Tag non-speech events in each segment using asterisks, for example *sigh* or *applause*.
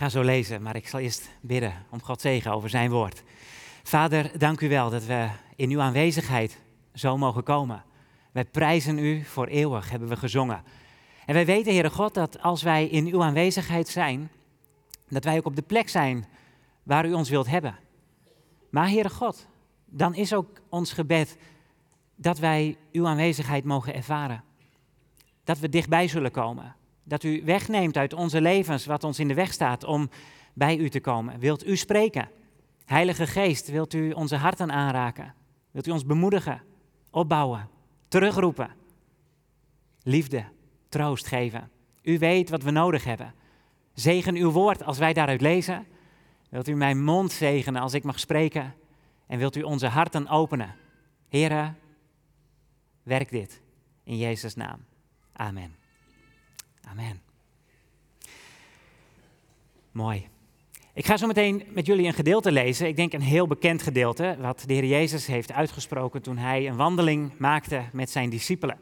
ga zo lezen, maar ik zal eerst bidden om God zegen over zijn woord. Vader, dank u wel dat we in uw aanwezigheid zo mogen komen. Wij prijzen u voor eeuwig, hebben we gezongen. En wij weten, Heere God, dat als wij in uw aanwezigheid zijn, dat wij ook op de plek zijn waar u ons wilt hebben. Maar Heere God, dan is ook ons gebed dat wij uw aanwezigheid mogen ervaren. Dat we dichtbij zullen komen. Dat u wegneemt uit onze levens wat ons in de weg staat om bij u te komen. Wilt u spreken? Heilige Geest, wilt u onze harten aanraken? Wilt u ons bemoedigen, opbouwen, terugroepen? Liefde, troost geven. U weet wat we nodig hebben. Zegen uw woord als wij daaruit lezen. Wilt u mijn mond zegenen als ik mag spreken? En wilt u onze harten openen? Heren, werk dit in Jezus' naam. Amen. Amen. Mooi. Ik ga zo meteen met jullie een gedeelte lezen. Ik denk een heel bekend gedeelte, wat de Heer Jezus heeft uitgesproken toen hij een wandeling maakte met zijn discipelen.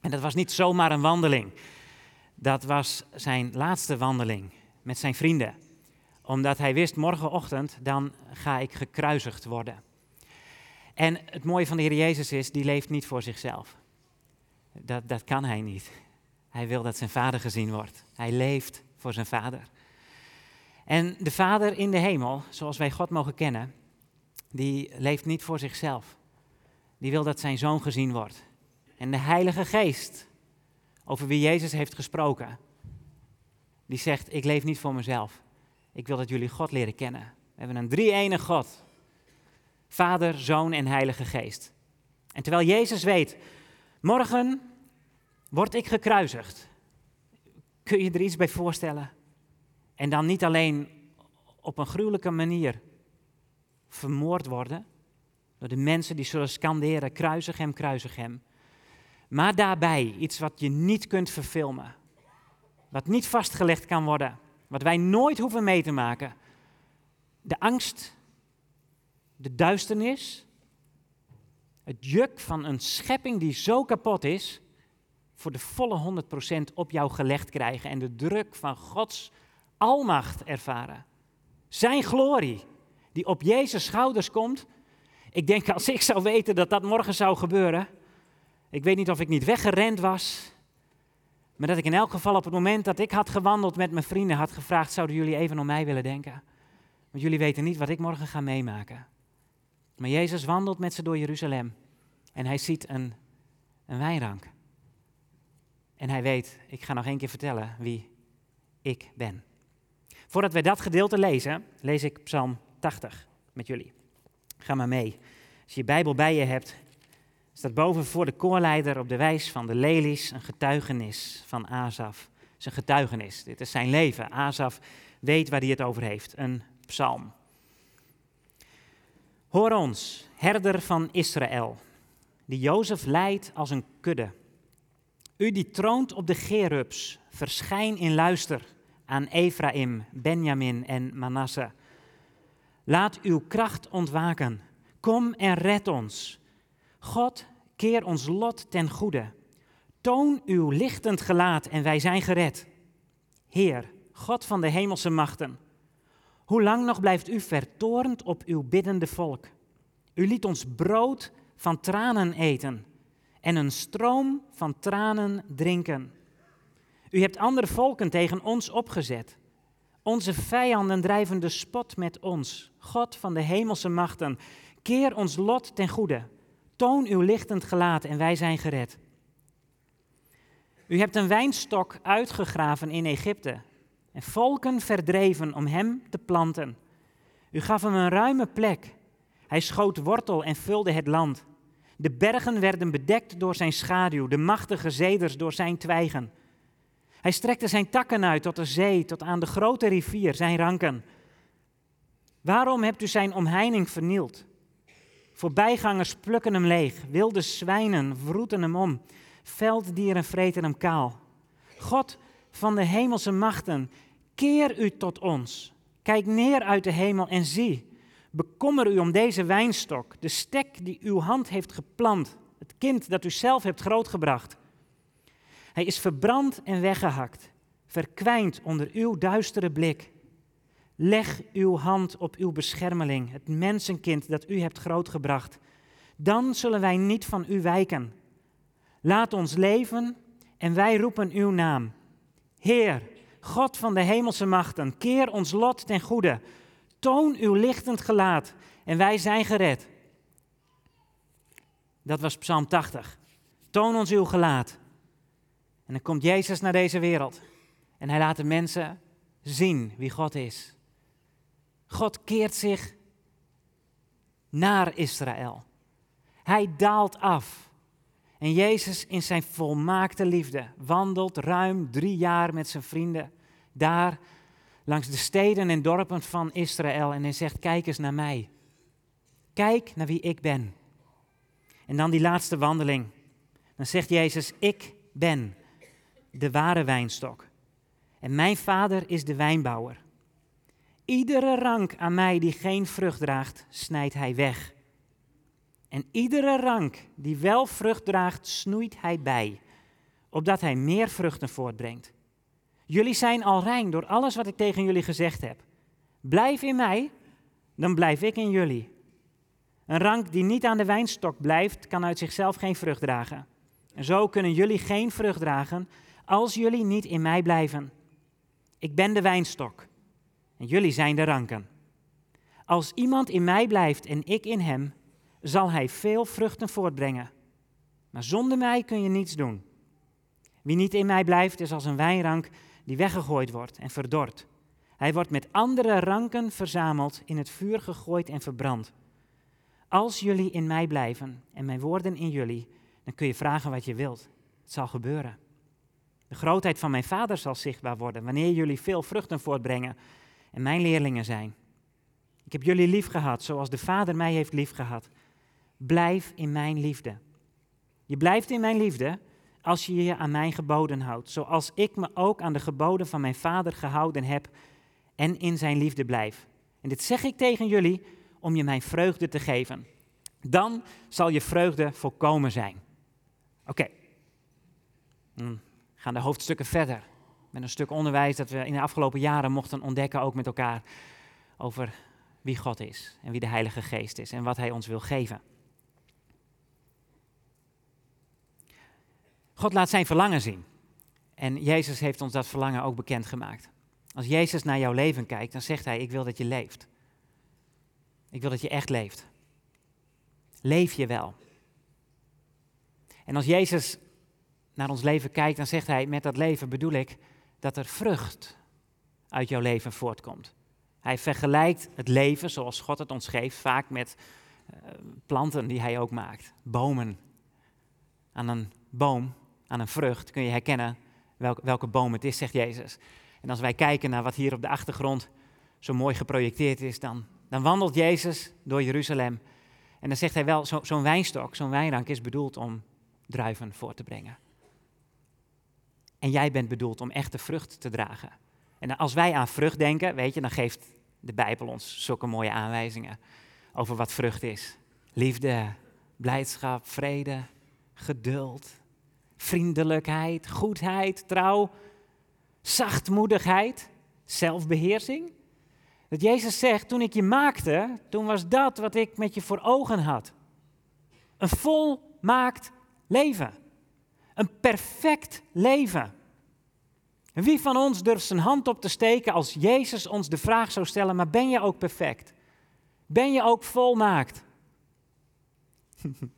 En dat was niet zomaar een wandeling. Dat was zijn laatste wandeling met zijn vrienden. Omdat hij wist, morgenochtend dan ga ik gekruisigd worden. En het mooie van de Heer Jezus is, die leeft niet voor zichzelf. Dat, dat kan hij niet. Hij wil dat zijn vader gezien wordt. Hij leeft voor zijn vader. En de Vader in de hemel, zoals wij God mogen kennen, die leeft niet voor zichzelf. Die wil dat zijn zoon gezien wordt. En de Heilige Geest, over wie Jezus heeft gesproken, die zegt: Ik leef niet voor mezelf. Ik wil dat jullie God leren kennen. We hebben een drie-enige God: Vader, Zoon en Heilige Geest. En terwijl Jezus weet: Morgen word ik gekruisigd. Kun je er iets bij voorstellen? En dan niet alleen op een gruwelijke manier vermoord worden door de mensen die zullen scanderen: kruisig hem, kruisig hem. Maar daarbij iets wat je niet kunt verfilmen, wat niet vastgelegd kan worden, wat wij nooit hoeven mee te maken. De angst, de duisternis, het juk van een schepping die zo kapot is, voor de volle 100% op jou gelegd krijgen en de druk van Gods almacht ervaren. Zijn glorie, die op Jezus' schouders komt. Ik denk als ik zou weten dat dat morgen zou gebeuren. Ik weet niet of ik niet weggerend was. Maar dat ik in elk geval op het moment dat ik had gewandeld met mijn vrienden had gevraagd: zouden jullie even om mij willen denken? Want jullie weten niet wat ik morgen ga meemaken. Maar Jezus wandelt met ze door Jeruzalem. En hij ziet een, een wijnrank. En hij weet, ik ga nog één keer vertellen wie ik ben. Voordat wij dat gedeelte lezen, lees ik Psalm 80 met jullie. Ga maar mee. Als je je Bijbel bij je hebt, staat boven voor de koorleider op de wijs van de lelies een getuigenis van Azaf. Zijn getuigenis, dit is zijn leven. Azaf weet waar hij het over heeft, een psalm. Hoor ons, herder van Israël, die Jozef leidt als een kudde. U die troont op de Gerubs, verschijn in luister aan Ephraim, Benjamin en Manasse. Laat uw kracht ontwaken. Kom en red ons. God, keer ons lot ten goede. Toon uw lichtend gelaat en wij zijn gered. Heer, God van de hemelse machten, hoe lang nog blijft u vertorend op uw biddende volk? U liet ons brood van tranen eten en een stroom van tranen drinken. U hebt andere volken tegen ons opgezet. Onze vijanden drijven de spot met ons. God van de hemelse machten, keer ons lot ten goede. Toon uw lichtend gelaat en wij zijn gered. U hebt een wijnstok uitgegraven in Egypte en volken verdreven om hem te planten. U gaf hem een ruime plek. Hij schoot wortel en vulde het land. De bergen werden bedekt door zijn schaduw, de machtige zeders door zijn twijgen. Hij strekte zijn takken uit tot de zee, tot aan de grote rivier, zijn ranken. Waarom hebt u zijn omheining vernield? Voorbijgangers plukken hem leeg, wilde zwijnen vroeten hem om, velddieren vreten hem kaal. God van de hemelse machten, keer u tot ons. Kijk neer uit de hemel en zie. Bekommer u om deze wijnstok, de stek die uw hand heeft geplant, het kind dat u zelf hebt grootgebracht. Hij is verbrand en weggehakt, verkwijnd onder uw duistere blik. Leg uw hand op uw beschermeling, het mensenkind dat u hebt grootgebracht. Dan zullen wij niet van u wijken. Laat ons leven en wij roepen uw naam. Heer, God van de hemelse machten, keer ons lot ten goede. Toon uw lichtend gelaat en wij zijn gered. Dat was Psalm 80. Toon ons uw gelaat. En dan komt Jezus naar deze wereld en hij laat de mensen zien wie God is. God keert zich naar Israël. Hij daalt af. En Jezus in zijn volmaakte liefde wandelt ruim drie jaar met zijn vrienden daar langs de steden en dorpen van Israël en hij zegt, kijk eens naar mij. Kijk naar wie ik ben. En dan die laatste wandeling. Dan zegt Jezus, ik ben de ware wijnstok. En mijn vader is de wijnbouwer. Iedere rank aan mij die geen vrucht draagt, snijdt hij weg. En iedere rank die wel vrucht draagt, snoeit hij bij, opdat hij meer vruchten voortbrengt. Jullie zijn al rein door alles wat ik tegen jullie gezegd heb. Blijf in mij, dan blijf ik in jullie. Een rank die niet aan de wijnstok blijft, kan uit zichzelf geen vrucht dragen. En zo kunnen jullie geen vrucht dragen als jullie niet in mij blijven. Ik ben de wijnstok en jullie zijn de ranken. Als iemand in mij blijft en ik in hem, zal hij veel vruchten voortbrengen. Maar zonder mij kun je niets doen. Wie niet in mij blijft, is als een wijnrank die weggegooid wordt en verdort. Hij wordt met andere ranken verzameld, in het vuur gegooid en verbrand. Als jullie in mij blijven en mijn woorden in jullie, dan kun je vragen wat je wilt. Het zal gebeuren. De grootheid van mijn vader zal zichtbaar worden wanneer jullie veel vruchten voortbrengen en mijn leerlingen zijn. Ik heb jullie lief gehad zoals de Vader mij heeft lief gehad. Blijf in mijn liefde. Je blijft in mijn liefde als je je aan mijn geboden houdt, zoals ik me ook aan de geboden van mijn Vader gehouden heb en in zijn liefde blijf. En dit zeg ik tegen jullie om je mijn vreugde te geven. Dan zal je vreugde volkomen zijn. Oké, okay. gaan de hoofdstukken verder met een stuk onderwijs dat we in de afgelopen jaren mochten ontdekken, ook met elkaar, over wie God is en wie de Heilige Geest is en wat Hij ons wil geven. God laat zijn verlangen zien. En Jezus heeft ons dat verlangen ook bekendgemaakt. Als Jezus naar jouw leven kijkt, dan zegt Hij, ik wil dat je leeft. Ik wil dat je echt leeft. Leef je wel. En als Jezus naar ons leven kijkt, dan zegt Hij, met dat leven bedoel ik dat er vrucht uit jouw leven voortkomt. Hij vergelijkt het leven zoals God het ons geeft vaak met uh, planten die hij ook maakt. Bomen. Aan een boom, aan een vrucht kun je herkennen welke, welke boom het is, zegt Jezus. En als wij kijken naar wat hier op de achtergrond zo mooi geprojecteerd is, dan, dan wandelt Jezus door Jeruzalem. En dan zegt hij wel, zo'n zo wijnstok, zo'n wijnrank is bedoeld om druiven voor te brengen. En jij bent bedoeld om echte vrucht te dragen. En als wij aan vrucht denken, weet je, dan geeft de Bijbel ons zulke mooie aanwijzingen over wat vrucht is. Liefde, blijdschap, vrede, geduld, vriendelijkheid, goedheid, trouw, zachtmoedigheid, zelfbeheersing. Dat Jezus zegt, toen ik je maakte, toen was dat wat ik met je voor ogen had. Een volmaakt leven. Een perfect leven. En wie van ons durft zijn hand op te steken als Jezus ons de vraag zou stellen, maar ben je ook perfect? Ben je ook volmaakt? *laughs*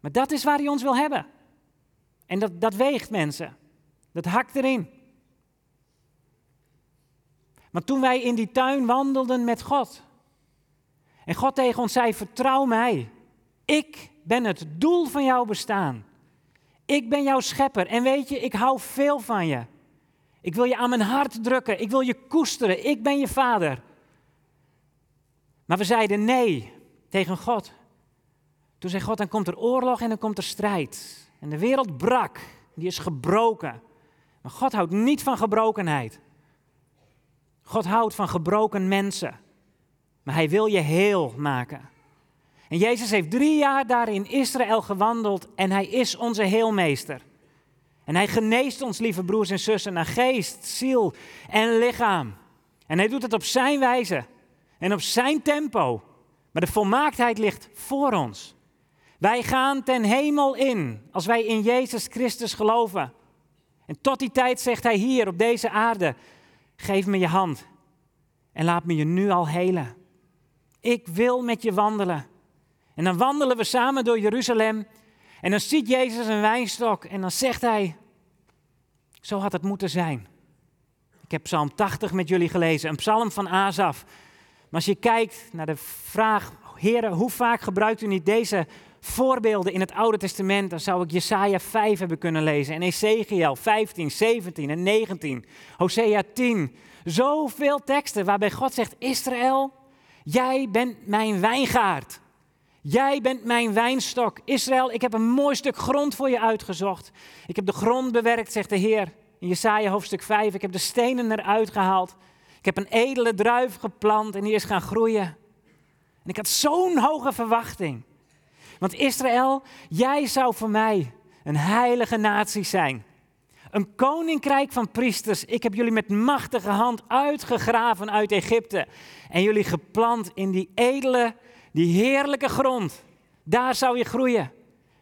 maar dat is waar hij ons wil hebben. En dat, dat weegt mensen. Dat hakt erin. Maar toen wij in die tuin wandelden met God. En God tegen ons zei: Vertrouw mij. Ik ben het doel van jouw bestaan. Ik ben jouw schepper en weet je, ik hou veel van je. Ik wil je aan mijn hart drukken. Ik wil je koesteren. Ik ben je vader. Maar we zeiden nee tegen God. Toen zei God, dan komt er oorlog en dan komt er strijd. En de wereld brak. Die is gebroken. Maar God houdt niet van gebrokenheid. God houdt van gebroken mensen. Maar hij wil je heel maken. En Jezus heeft drie jaar daar in Israël gewandeld en hij is onze heelmeester. En hij geneest ons, lieve broers en zussen, naar geest, ziel en lichaam. En hij doet het op zijn wijze en op zijn tempo. Maar de volmaaktheid ligt voor ons. Wij gaan ten hemel in als wij in Jezus Christus geloven. En tot die tijd zegt hij hier op deze aarde: geef me je hand en laat me je nu al helen. Ik wil met je wandelen. En dan wandelen we samen door Jeruzalem. En dan ziet Jezus een wijnstok en dan zegt hij: Zo had het moeten zijn. Ik heb Psalm 80 met jullie gelezen, een psalm van Asaf. Maar als je kijkt naar de vraag, heren, hoe vaak gebruikt u niet deze voorbeelden in het Oude Testament, dan zou ik Jesaja 5 hebben kunnen lezen en Ezekiel 15, 17 en 19, Hosea 10. Zoveel teksten waarbij God zegt, Israël, jij bent mijn wijngaard. Jij bent mijn wijnstok. Israël, ik heb een mooi stuk grond voor je uitgezocht. Ik heb de grond bewerkt, zegt de Heer. In Jesaja hoofdstuk 5, ik heb de stenen eruit gehaald. Ik heb een edele druif geplant en die is gaan groeien. En ik had zo'n hoge verwachting. Want Israël, jij zou voor mij een heilige natie zijn. Een koninkrijk van priesters. Ik heb jullie met machtige hand uitgegraven uit Egypte. En jullie geplant in die edele, die heerlijke grond. Daar zou je groeien.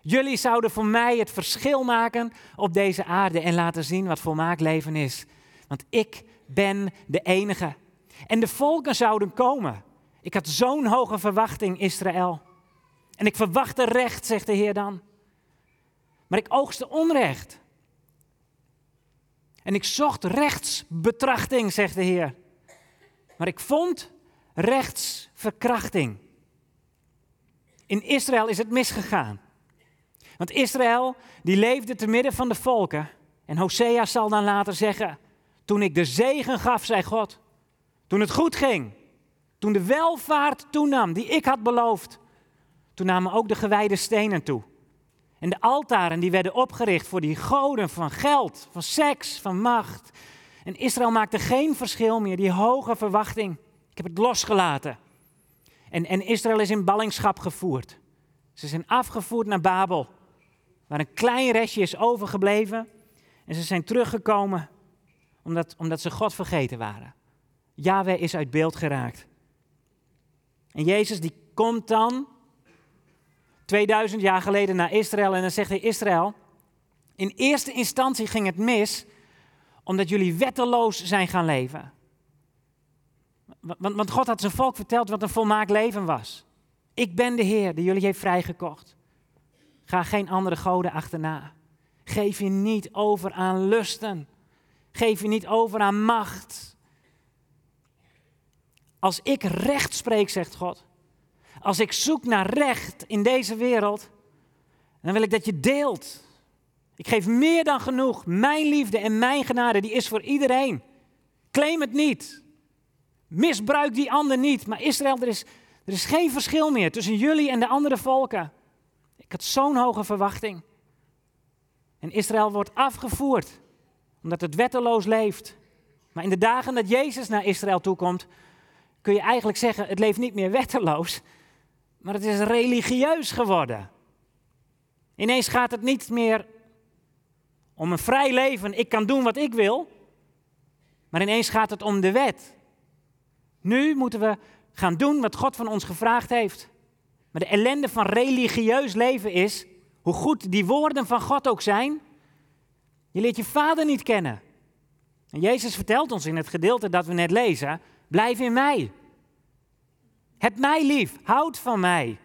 Jullie zouden voor mij het verschil maken op deze aarde en laten zien wat volmaakt leven is. Want ik ben de enige. En de volken zouden komen. Ik had zo'n hoge verwachting, Israël. En ik verwachtte recht, zegt de Heer dan. Maar ik oogste onrecht. En ik zocht rechtsbetrachting, zegt de Heer. Maar ik vond rechtsverkrachting. In Israël is het misgegaan. Want Israël, die leefde te midden van de volken. En Hosea zal dan later zeggen, toen ik de zegen gaf, zei God. Toen het goed ging. Toen de welvaart toenam die ik had beloofd. Toen namen ook de gewijde stenen toe. En de altaren die werden opgericht voor die goden van geld, van seks, van macht. En Israël maakte geen verschil meer, die hoge verwachting. Ik heb het losgelaten. En, en Israël is in ballingschap gevoerd. Ze zijn afgevoerd naar Babel, waar een klein restje is overgebleven. En ze zijn teruggekomen omdat, omdat ze God vergeten waren. Yahweh is uit beeld geraakt. En Jezus die komt dan 2000 jaar geleden naar Israël en dan zegt hij Israël, in eerste instantie ging het mis omdat jullie wetteloos zijn gaan leven. Want, want God had zijn volk verteld wat een volmaakt leven was. Ik ben de Heer die jullie heeft vrijgekocht. Ga geen andere goden achterna. Geef je niet over aan lusten. Geef je niet over aan macht. Als ik recht spreek, zegt God, als ik zoek naar recht in deze wereld, dan wil ik dat je deelt. Ik geef meer dan genoeg. Mijn liefde en mijn genade, die is voor iedereen. Claim het niet. Misbruik die ander niet. Maar Israël, er is, er is geen verschil meer tussen jullie en de andere volken. Ik had zo'n hoge verwachting. En Israël wordt afgevoerd omdat het wetteloos leeft. Maar in de dagen dat Jezus naar Israël toekomt, kun je eigenlijk zeggen: het leeft niet meer wetteloos, maar het is religieus geworden. Ineens gaat het niet meer om een vrij leven, ik kan doen wat ik wil, maar ineens gaat het om de wet. Nu moeten we gaan doen wat God van ons gevraagd heeft. Maar de ellende van religieus leven is, hoe goed die woorden van God ook zijn, je leert je vader niet kennen. En Jezus vertelt ons in het gedeelte dat we net lezen, blijf in mij. Heb mij lief, houd van mij.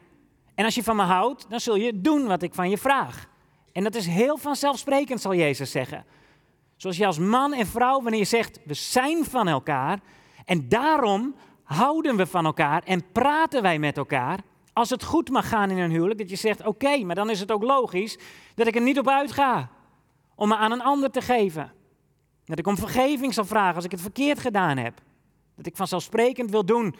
En als je van me houdt, dan zul je doen wat ik van je vraag. En dat is heel vanzelfsprekend, zal Jezus zeggen. Zoals je als man en vrouw, wanneer je zegt, we zijn van elkaar en daarom houden we van elkaar en praten wij met elkaar. Als het goed mag gaan in een huwelijk, dat je zegt, oké, maar dan is het ook logisch dat ik er niet op uitga om me aan een ander te geven. Dat ik om vergeving zal vragen als ik het verkeerd gedaan heb. Dat ik vanzelfsprekend wil doen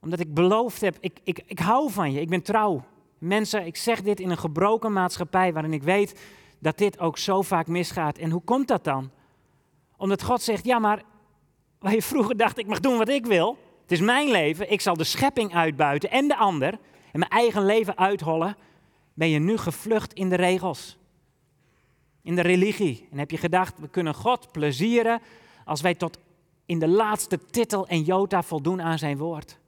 omdat ik beloofd heb, ik, ik, ik hou van je, ik ben trouw. Mensen, ik zeg dit in een gebroken maatschappij waarin ik weet dat dit ook zo vaak misgaat. En hoe komt dat dan? Omdat God zegt, ja maar waar je vroeger dacht, ik mag doen wat ik wil. Het is mijn leven, ik zal de schepping uitbuiten en de ander. En mijn eigen leven uithollen. Ben je nu gevlucht in de regels. in de religie en heb je gedacht, we kunnen God plezieren als wij tot in de laatste titel en jota voldoen aan zijn woord.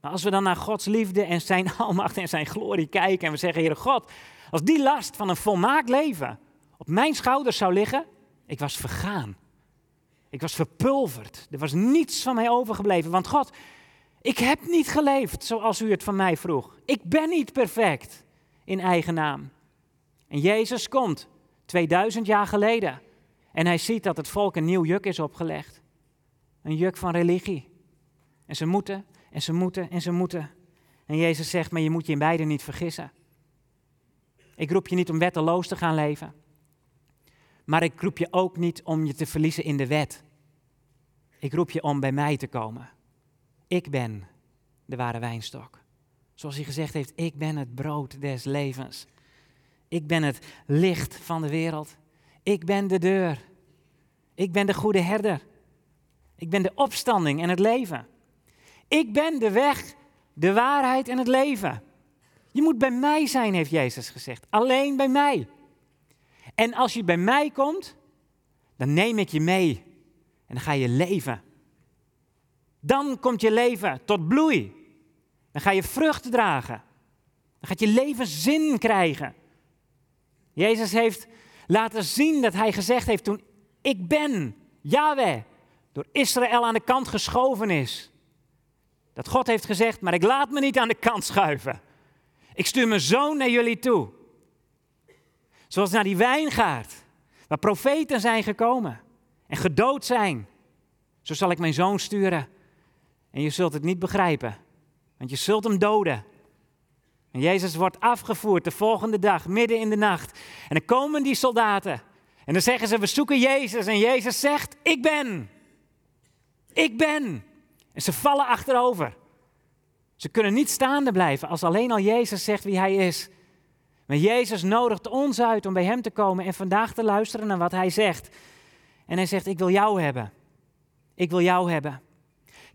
Maar als we dan naar Gods liefde en zijn *laughs* almacht en zijn glorie kijken en we zeggen, Heere God, als die last van een volmaakt leven op mijn schouders zou liggen, ik was vergaan. Ik was verpulverd. Er was niets van mij overgebleven. Want God, ik heb niet geleefd zoals u het van mij vroeg. Ik ben niet perfect in eigen naam. En Jezus komt 2000 jaar geleden. En hij ziet dat het volk een nieuw juk is opgelegd. Een juk van religie. En ze moeten, en ze moeten, en ze moeten. En Jezus zegt, maar je moet je in beide niet vergissen. Ik roep je niet om wetteloos te gaan leven. Maar ik roep je ook niet om je te verliezen in de wet. Ik roep je om bij mij te komen. Ik ben de ware wijnstok. Zoals hij gezegd heeft, ik ben het brood des levens. Ik ben het licht van de wereld. Ik ben de deur. Ik ben de goede herder. Ik ben de opstanding en het leven. Ik ben de weg, de waarheid en het leven. Je moet bij mij zijn, heeft Jezus gezegd. Alleen bij mij. En als je bij mij komt, dan neem ik je mee en dan ga je leven. Dan komt je leven tot bloei. Dan ga je vrucht dragen. Dan gaat je leven zin krijgen. Jezus heeft laten zien dat hij gezegd heeft toen ik ben, Yahweh, door Israël aan de kant geschoven is. Dat God heeft gezegd, maar ik laat me niet aan de kant schuiven. Ik stuur mijn zoon naar jullie toe. Zoals naar die wijngaard, waar profeten zijn gekomen en gedood zijn. Zo zal ik mijn zoon sturen. En je zult het niet begrijpen, want je zult hem doden. En Jezus wordt afgevoerd de volgende dag, midden in de nacht. En dan komen die soldaten. En dan zeggen ze, we zoeken Jezus. En Jezus zegt, ik ben. Ik ben. En ze vallen achterover. Ze kunnen niet staande blijven als alleen al Jezus zegt wie hij is. Maar Jezus nodigt ons uit om bij hem te komen en vandaag te luisteren naar wat hij zegt. En hij zegt, ik wil jou hebben. Ik wil jou hebben.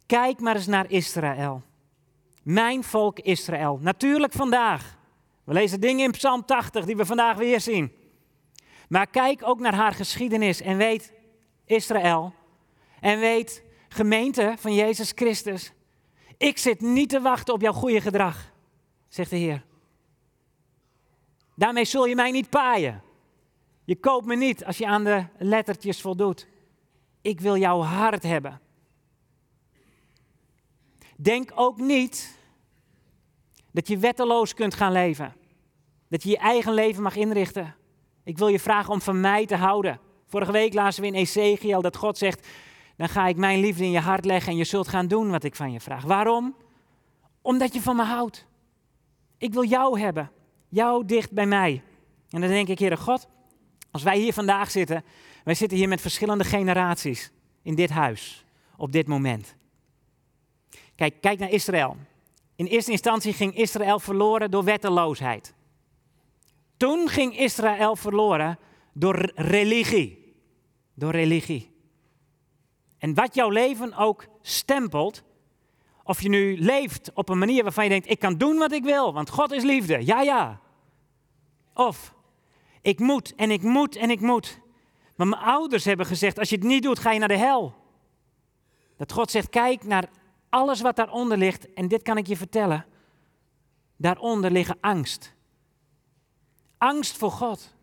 Kijk maar eens naar Israël. Mijn volk Israël. Natuurlijk vandaag. We lezen dingen in Psalm 80 die we vandaag weer zien. Maar kijk ook naar haar geschiedenis en weet Israël. En weet gemeente van Jezus Christus. Ik zit niet te wachten op jouw goede gedrag, zegt de Heer. Daarmee zul je mij niet paaien. Je koopt me niet als je aan de lettertjes voldoet. Ik wil jouw hart hebben. Denk ook niet dat je wetteloos kunt gaan leven. Dat je je eigen leven mag inrichten. Ik wil je vragen om van mij te houden. Vorige week lazen we in Ezekiel dat God zegt: Dan ga ik mijn liefde in je hart leggen en je zult gaan doen wat ik van je vraag. Waarom? Omdat je van me houdt. Ik wil jou hebben. Jou dicht bij mij. En dan denk ik, Heere God, als wij hier vandaag zitten, wij zitten hier met verschillende generaties in dit huis, op dit moment. Kijk, kijk naar Israël. In eerste instantie ging Israël verloren door wetteloosheid. Toen ging Israël verloren door religie. Door religie. En wat jouw leven ook stempelt, of je nu leeft op een manier waarvan je denkt, ik kan doen wat ik wil, want God is liefde. Ja, ja. Of, ik moet en ik moet en ik moet. Maar mijn ouders hebben gezegd, als je het niet doet, ga je naar de hel. Dat God zegt, kijk naar alles wat daaronder ligt, en dit kan ik je vertellen. Daaronder liggen angst. Angst voor God.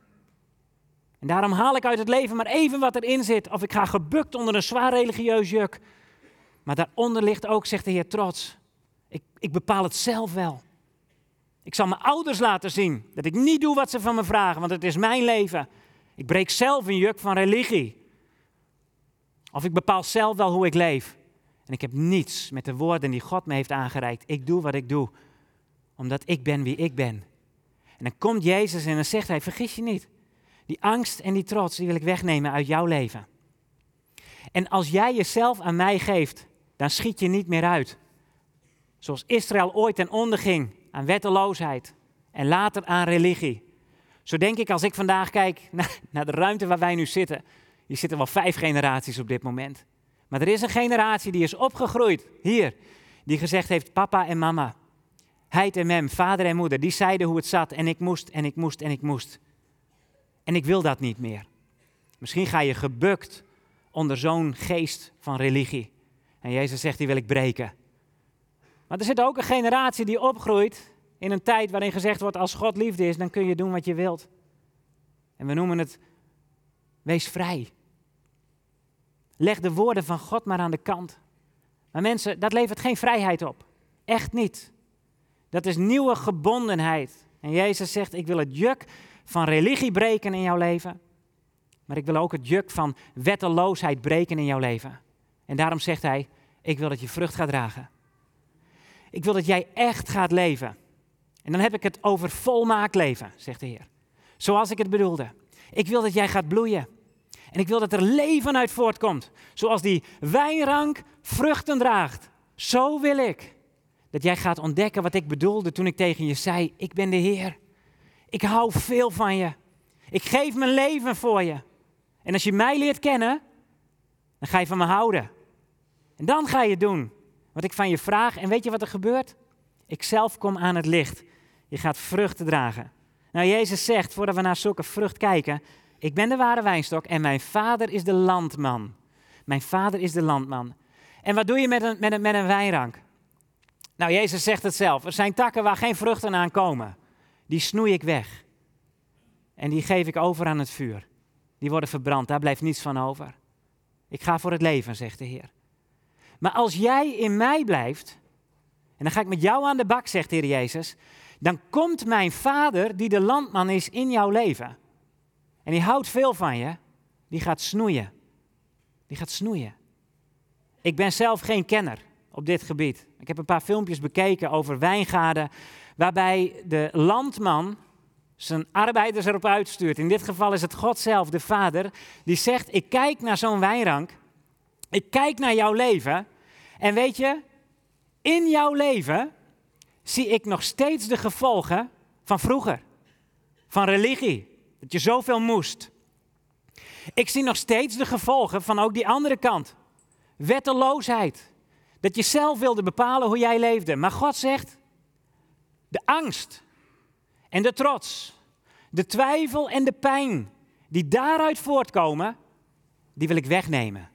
En daarom haal ik uit het leven maar even wat erin zit. Of ik ga gebukt onder een zwaar religieus juk. Maar daaronder ligt ook, zegt de Heer, trots. Ik, ik bepaal het zelf wel. Ik zal mijn ouders laten zien dat ik niet doe wat ze van me vragen, want het is mijn leven. Ik breek zelf een juk van religie. Of ik bepaal zelf wel hoe ik leef. En ik heb niets met de woorden die God me heeft aangereikt. Ik doe wat ik doe, omdat ik ben wie ik ben. En dan komt Jezus en dan zegt hij, vergis je niet. Die angst en die trots, die wil ik wegnemen uit jouw leven. En als jij jezelf aan mij geeft, dan schiet je niet meer uit. Zoals Israël ooit ten onder ging aan wetteloosheid en later aan religie. Zo denk ik als ik vandaag kijk *laughs* naar, de ruimte waar wij nu zitten. Hier zitten wel vijf generaties op dit moment. Maar er is een generatie die is opgegroeid hier, die gezegd heeft: papa en mama, heid en mem, vader en moeder, die zeiden hoe het zat en ik moest en ik moest en ik moest. En ik wil dat niet meer. Misschien ga je gebukt onder zo'n geest van religie. En Jezus zegt, die wil ik breken. Maar er zit ook een generatie die opgroeit in een tijd waarin gezegd wordt, als God liefde is, dan kun je doen wat je wilt. En we noemen het, wees vrij. Leg de woorden van God maar aan de kant. Maar mensen, dat levert geen vrijheid op. Echt niet. Dat is nieuwe gebondenheid. En Jezus zegt, ik wil het juk van religie breken in jouw leven. Maar ik wil ook het juk van wetteloosheid breken in jouw leven. En daarom zegt hij, ik wil dat je vrucht gaat dragen. Ik wil dat jij echt gaat leven. En dan heb ik het over volmaakt leven, zegt de Heer. Zoals ik het bedoelde. Ik wil dat jij gaat bloeien. En ik wil dat er leven uit voortkomt. Zoals die wijnrank vruchten draagt. Zo wil ik. Dat jij gaat ontdekken wat ik bedoelde toen ik tegen je zei: Ik ben de Heer. Ik hou veel van je. Ik geef mijn leven voor je. En als je mij leert kennen, dan ga je van me houden. En dan ga je doen wat ik van je vraag. En weet je wat er gebeurt? Ik zelf kom aan het licht. Je gaat vruchten dragen. Nou, Jezus zegt, voordat we naar zulke vrucht kijken, ik ben de ware wijnstok en mijn vader is de landman. Mijn vader is de landman. En wat doe je met een, met een, met een wijnrank? Nou, Jezus zegt het zelf. Er zijn takken waar geen vruchten aan komen. Die snoei ik weg. En die geef ik over aan het vuur. Die worden verbrand, daar blijft niets van over. Ik ga voor het leven, zegt de Heer. Maar als jij in mij blijft, en dan ga ik met jou aan de bak, zegt de Heer Jezus, dan komt mijn vader, die de landman is, in jouw leven. En die houdt veel van je, die gaat snoeien. Die gaat snoeien. Ik ben zelf geen kenner op dit gebied. Ik heb een paar filmpjes bekeken over wijngaarden, waarbij de landman zijn arbeiders erop uitstuurt. In dit geval is het God zelf, de Vader, die zegt: Ik kijk naar zo'n wijnrank, ik kijk naar jouw leven, en weet je, in jouw leven zie ik nog steeds de gevolgen van vroeger, van religie, dat je zoveel moest. Ik zie nog steeds de gevolgen van ook die andere kant, wetteloosheid. Dat je zelf wilde bepalen hoe jij leefde. Maar God zegt, de angst en de trots, de twijfel en de pijn die daaruit voortkomen, die wil ik wegnemen.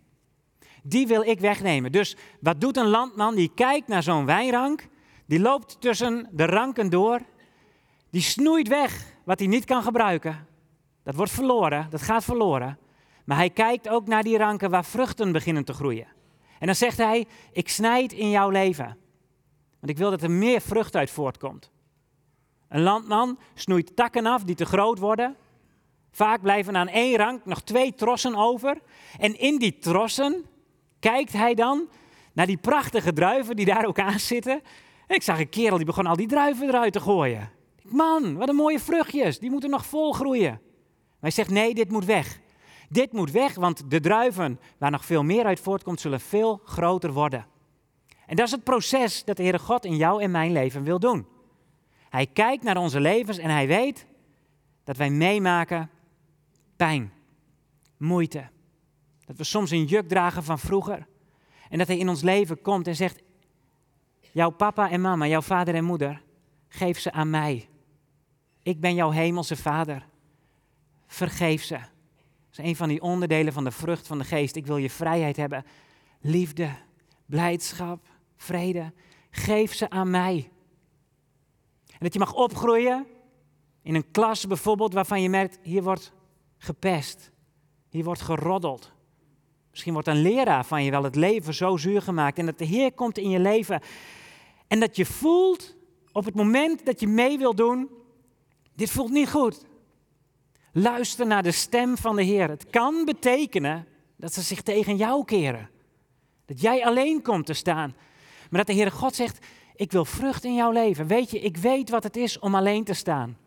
Die wil ik wegnemen. Dus wat doet een landman die kijkt naar zo'n wijnrank, die loopt tussen de ranken door, die snoeit weg wat hij niet kan gebruiken. Dat wordt verloren, dat gaat verloren. Maar hij kijkt ook naar die ranken waar vruchten beginnen te groeien. En dan zegt hij, ik snijd in jouw leven. Want ik wil dat er meer vrucht uit voortkomt. Een landman snoeit takken af die te groot worden. Vaak blijven aan één rank nog twee trossen over. En in die trossen kijkt hij dan naar die prachtige druiven die daar ook aan zitten. En ik zag een kerel die begon al die druiven eruit te gooien. Man, wat een mooie vruchtjes, die moeten nog vol groeien. Maar hij zegt, nee, dit moet weg. Dit moet weg, want de druiven waar nog veel meer uit voortkomt, zullen veel groter worden. En dat is het proces dat de Heere God in jou en mijn leven wil doen. Hij kijkt naar onze levens en hij weet dat wij meemaken pijn, moeite. Dat we soms een juk dragen van vroeger. En dat hij in ons leven komt en zegt, jouw papa en mama, jouw vader en moeder, geef ze aan mij. Ik ben jouw hemelse vader. Vergeef ze. Dat is een van die onderdelen van de vrucht van de geest. Ik wil je vrijheid hebben. Liefde, blijdschap, vrede. Geef ze aan mij. En dat je mag opgroeien in een klas bijvoorbeeld waarvan je merkt, hier wordt gepest. Hier wordt geroddeld. Misschien wordt een leraar van je wel het leven zo zuur gemaakt. En dat de Heer komt in je leven. En dat je voelt op het moment dat je mee wil doen, dit voelt niet goed. Luister naar de stem van de Heer. Het kan betekenen dat ze zich tegen jou keren. Dat jij alleen komt te staan. Maar dat de Heere God zegt, ik wil vrucht in jouw leven. Weet je, ik weet wat het is om alleen te staan.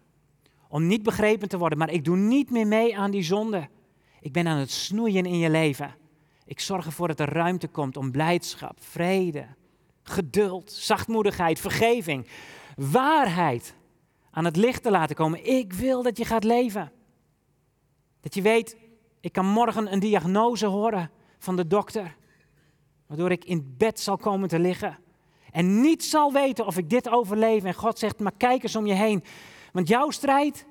Om niet begrepen te worden, maar ik doe niet meer mee aan die zonde. Ik ben aan het snoeien in je leven. Ik zorg ervoor dat er ruimte komt om blijdschap, vrede, geduld, zachtmoedigheid, vergeving, waarheid aan het licht te laten komen. Ik wil dat je gaat leven. Dat je weet, ik kan morgen een diagnose horen van de dokter, waardoor ik in bed zal komen te liggen. En niet zal weten of ik dit overleef. En God zegt, maar kijk eens om je heen. Want jouw strijd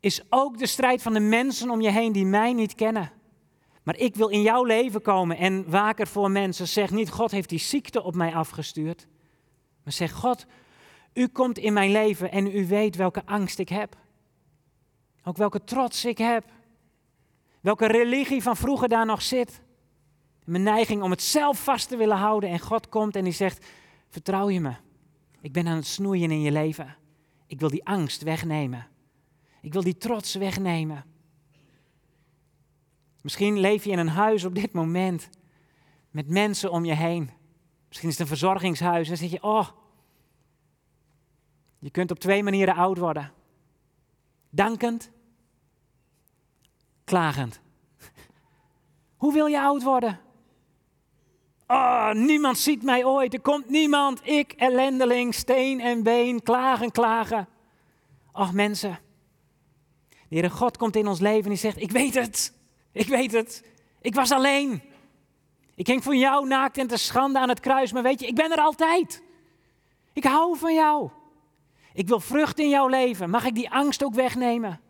is ook de strijd van de mensen om je heen die mij niet kennen. Maar ik wil in jouw leven komen en waker voor mensen. Zeg niet, God heeft die ziekte op mij afgestuurd. Maar zeg, God, u komt in mijn leven en u weet welke angst ik heb. Ook welke trots ik heb. Welke religie van vroeger daar nog zit. Mijn neiging om het zelf vast te willen houden. En God komt en die zegt, vertrouw je me. Ik ben aan het snoeien in je leven. Ik wil die angst wegnemen. Ik wil die trots wegnemen. Misschien leef je in een huis op dit moment met mensen om je heen. Misschien is het een verzorgingshuis en dan zeg je, oh, je kunt op twee manieren oud worden. Dankend, klagend. Hoe wil je oud worden? Oh, niemand ziet mij ooit. Er komt niemand. Ik, ellendeling, steen en been, klagen, klagen. Och mensen. De Heere God komt in ons leven en zegt, ik weet het. Ik weet het. Ik was alleen. Ik hing voor jou naakt en te schande aan het kruis. Maar weet je, ik ben er altijd. Ik hou van jou. Ik wil vrucht in jouw leven. Mag ik die angst ook wegnemen?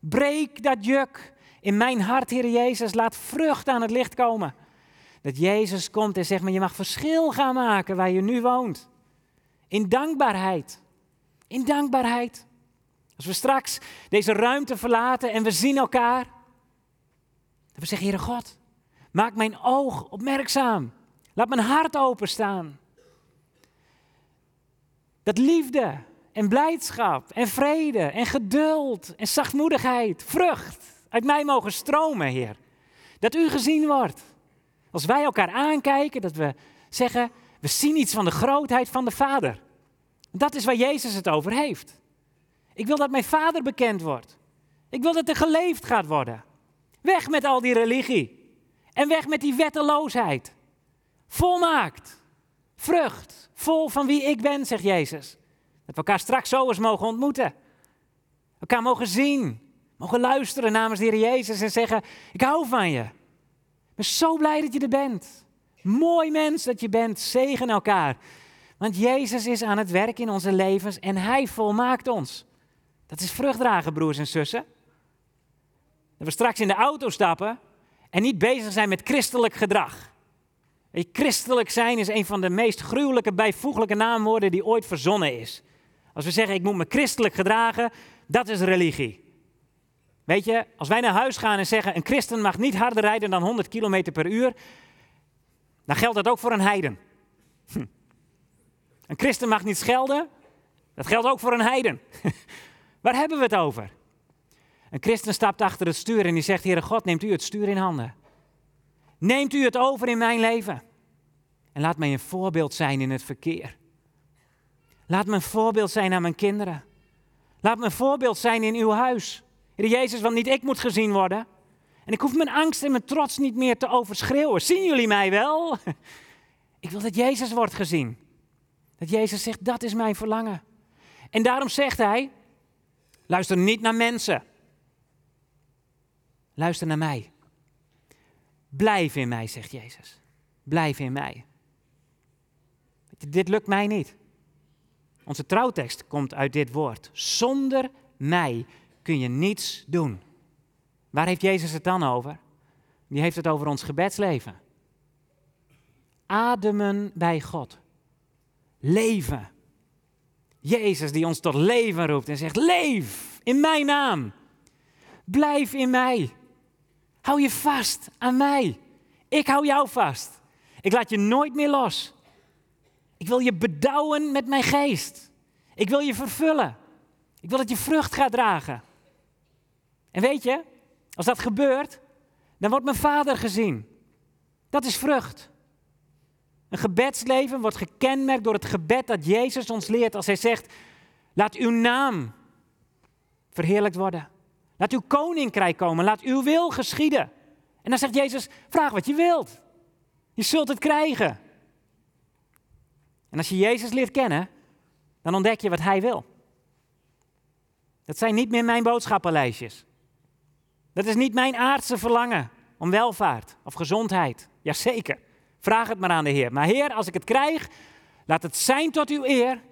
Breek dat juk in mijn hart, Heer Jezus. Laat vrucht aan het licht komen. Dat Jezus komt en zegt, maar je mag verschil gaan maken waar je nu woont. In dankbaarheid. In dankbaarheid. Als we straks deze ruimte verlaten en we zien elkaar. Dat we zeggen, Heere God, maak mijn oog opmerkzaam. Laat mijn hart openstaan. Dat liefde en blijdschap en vrede en geduld en zachtmoedigheid, vrucht uit mij mogen stromen, Heer. Dat u gezien wordt. Als wij elkaar aankijken, dat we zeggen, we zien iets van de grootheid van de Vader. Dat is waar Jezus het over heeft. Ik wil dat mijn Vader bekend wordt. Ik wil dat er geleefd gaat worden. Weg met al die religie. En weg met die wetteloosheid. Volmaakt. Vrucht. Vol van wie ik ben, zegt Jezus. Dat we elkaar straks zo eens mogen ontmoeten. Elkaar mogen zien. Mogen luisteren namens de Heer Jezus en zeggen: Ik hou van je ben zo blij dat je er bent. Mooi mens dat je bent. Zegen elkaar. Want Jezus is aan het werk in onze levens en Hij volmaakt ons. Dat is vruchtdragen, broers en zussen. Dat we straks in de auto stappen en niet bezig zijn met christelijk gedrag. Christelijk zijn is een van de meest gruwelijke bijvoeglijke naamwoorden die ooit verzonnen is. Als we zeggen ik moet me christelijk gedragen, dat is religie. Weet je, als wij naar huis gaan en zeggen een christen mag niet harder rijden dan 100 km per uur, dan geldt dat ook voor een heiden. Hm. Een christen mag niet schelden, dat geldt ook voor een heiden. *laughs* Waar hebben we het over? Een christen stapt achter het stuur en die zegt, Heere God, neemt u het stuur in handen. Neemt u het over in mijn leven. En laat mij een voorbeeld zijn in het verkeer. Laat me een voorbeeld zijn aan mijn kinderen. Laat me een voorbeeld zijn in uw huis. Heer Jezus, want niet ik moet gezien worden. En ik hoef mijn angst en mijn trots niet meer te overschreeuwen. Zien jullie mij wel? *laughs* Ik wil dat Jezus wordt gezien. Dat Jezus zegt, dat is mijn verlangen. En daarom zegt hij, luister niet naar mensen. Luister naar mij. Blijf in mij, zegt Jezus. Blijf in mij. Dit lukt mij niet. Onze trouwtekst komt uit dit woord. Zonder mij kun je niets doen. Waar heeft Jezus het dan over? Die heeft het over ons gebedsleven. Ademen bij God. Leven. Jezus die ons tot leven roept en zegt: Leef in mijn naam. Blijf in mij. Hou je vast aan mij. Ik hou jou vast. Ik laat je nooit meer los. Ik wil je bedouwen met mijn geest. Ik wil je vervullen. Ik wil dat je vrucht gaat dragen. En weet je, als dat gebeurt, dan wordt mijn vader gezien. Dat is vrucht. Een gebedsleven wordt gekenmerkt door het gebed dat Jezus ons leert als hij zegt, laat uw naam verheerlijkt worden. Laat uw koninkrijk komen, laat uw wil geschieden. En dan zegt Jezus, vraag wat je wilt. Je zult het krijgen. En als je Jezus leert kennen, dan ontdek je wat hij wil. Dat zijn niet meer mijn boodschappenlijstjes. Dat is niet mijn aardse verlangen om welvaart of gezondheid. Jazeker, vraag het maar aan de Heer. Maar Heer, als ik het krijg, laat het zijn tot uw eer.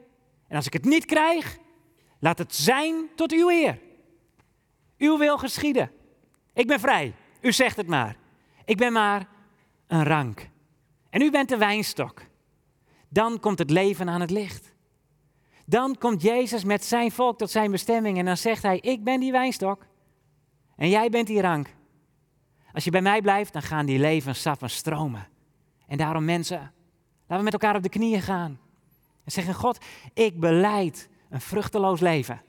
En als ik het niet krijg, laat het zijn tot uw eer. Uw wil geschieden. Ik ben vrij. U zegt het maar. Ik ben maar een rank. En u bent de wijnstok. Dan komt het leven aan het licht. Dan komt Jezus met zijn volk tot zijn bestemming en dan zegt hij: Ik ben die wijnstok en jij bent die rank. Als je bij mij blijft, dan gaan die levenssappen stromen. En daarom mensen, laten we met elkaar op de knieën gaan. En zeggen, God, ik beleid een vruchteloos leven.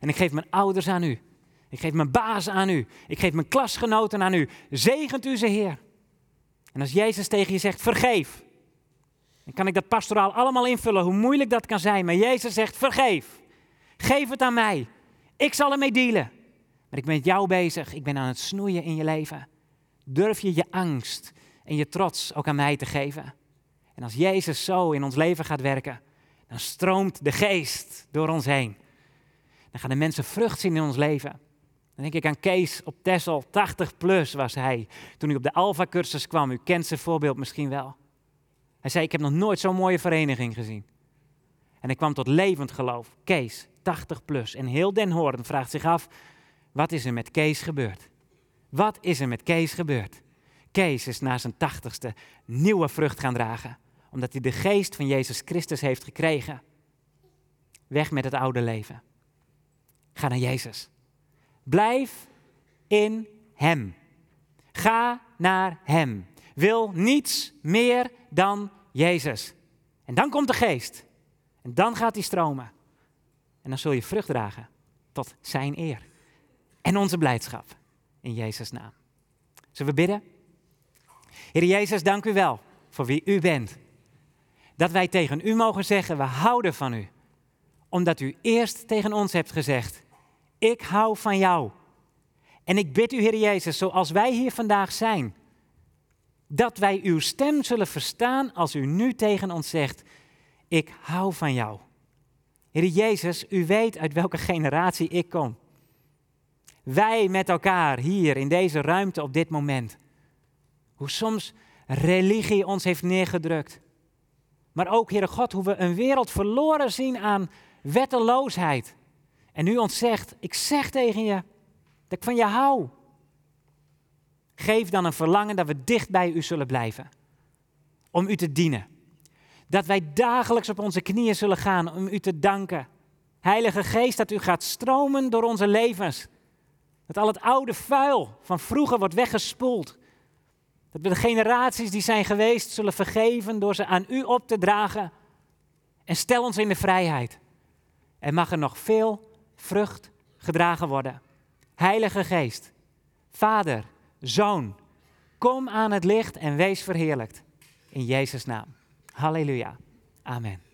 En ik geef mijn ouders aan u. Ik geef mijn baas aan u. Ik geef mijn klasgenoten aan u. Zegent u ze, Heer. En als Jezus tegen je zegt, vergeef. Dan kan ik dat pastoraal allemaal invullen, hoe moeilijk dat kan zijn. Maar Jezus zegt, vergeef. Geef het aan mij. Ik zal ermee dealen. Maar ik ben met jou bezig. Ik ben aan het snoeien in je leven. Durf je je angst en je trots ook aan mij te geven? En als Jezus zo in ons leven gaat werken, dan stroomt de geest door ons heen. Dan gaan de mensen vrucht zien in ons leven. Dan denk ik aan Kees op Tessel, 80 plus was hij. Toen hij op de Alpha-cursus kwam, u kent zijn voorbeeld misschien wel. Hij zei, ik heb nog nooit zo'n mooie vereniging gezien. En hij kwam tot levend geloof. Kees, 80 plus. En heel Den Hoorn vraagt zich af, wat is er met Kees gebeurd? Wat is er met Kees gebeurd? Kees is na zijn tachtigste nieuwe vrucht gaan dragen, omdat hij de geest van Jezus Christus heeft gekregen. Weg met het oude leven. Ga naar Jezus. Blijf in Hem. Ga naar Hem. Wil niets meer dan Jezus. En dan komt de geest. En dan gaat hij stromen. En dan zul je vrucht dragen tot Zijn eer. En onze blijdschap. In Jezus' naam. Zullen we bidden? Heer Jezus, dank u wel voor wie u bent. Dat wij tegen u mogen zeggen, we houden van u. Omdat u eerst tegen ons hebt gezegd, ik hou van jou. En ik bid u, Heer Jezus, zoals wij hier vandaag zijn, dat wij uw stem zullen verstaan als u nu tegen ons zegt, ik hou van jou. Heer Jezus, u weet uit welke generatie ik kom. Wij met elkaar hier in deze ruimte op dit moment. Hoe soms religie ons heeft neergedrukt. Maar ook, Heere God, hoe we een wereld verloren zien aan wetteloosheid. En u ons zegt, ik zeg tegen je dat ik van je hou. Geef dan een verlangen dat we dicht bij u zullen blijven. Om u te dienen. Dat wij dagelijks op onze knieën zullen gaan om u te danken. Heilige Geest, dat u gaat stromen door onze levens. Dat al het oude vuil van vroeger wordt weggespoeld. Dat we de generaties die zijn geweest zullen vergeven door ze aan u op te dragen. En stel ons in de vrijheid. En mag er nog veel vrucht gedragen worden. Heilige Geest, Vader, Zoon, kom aan het licht en wees verheerlijkt. In Jezus' naam. Halleluja. Amen.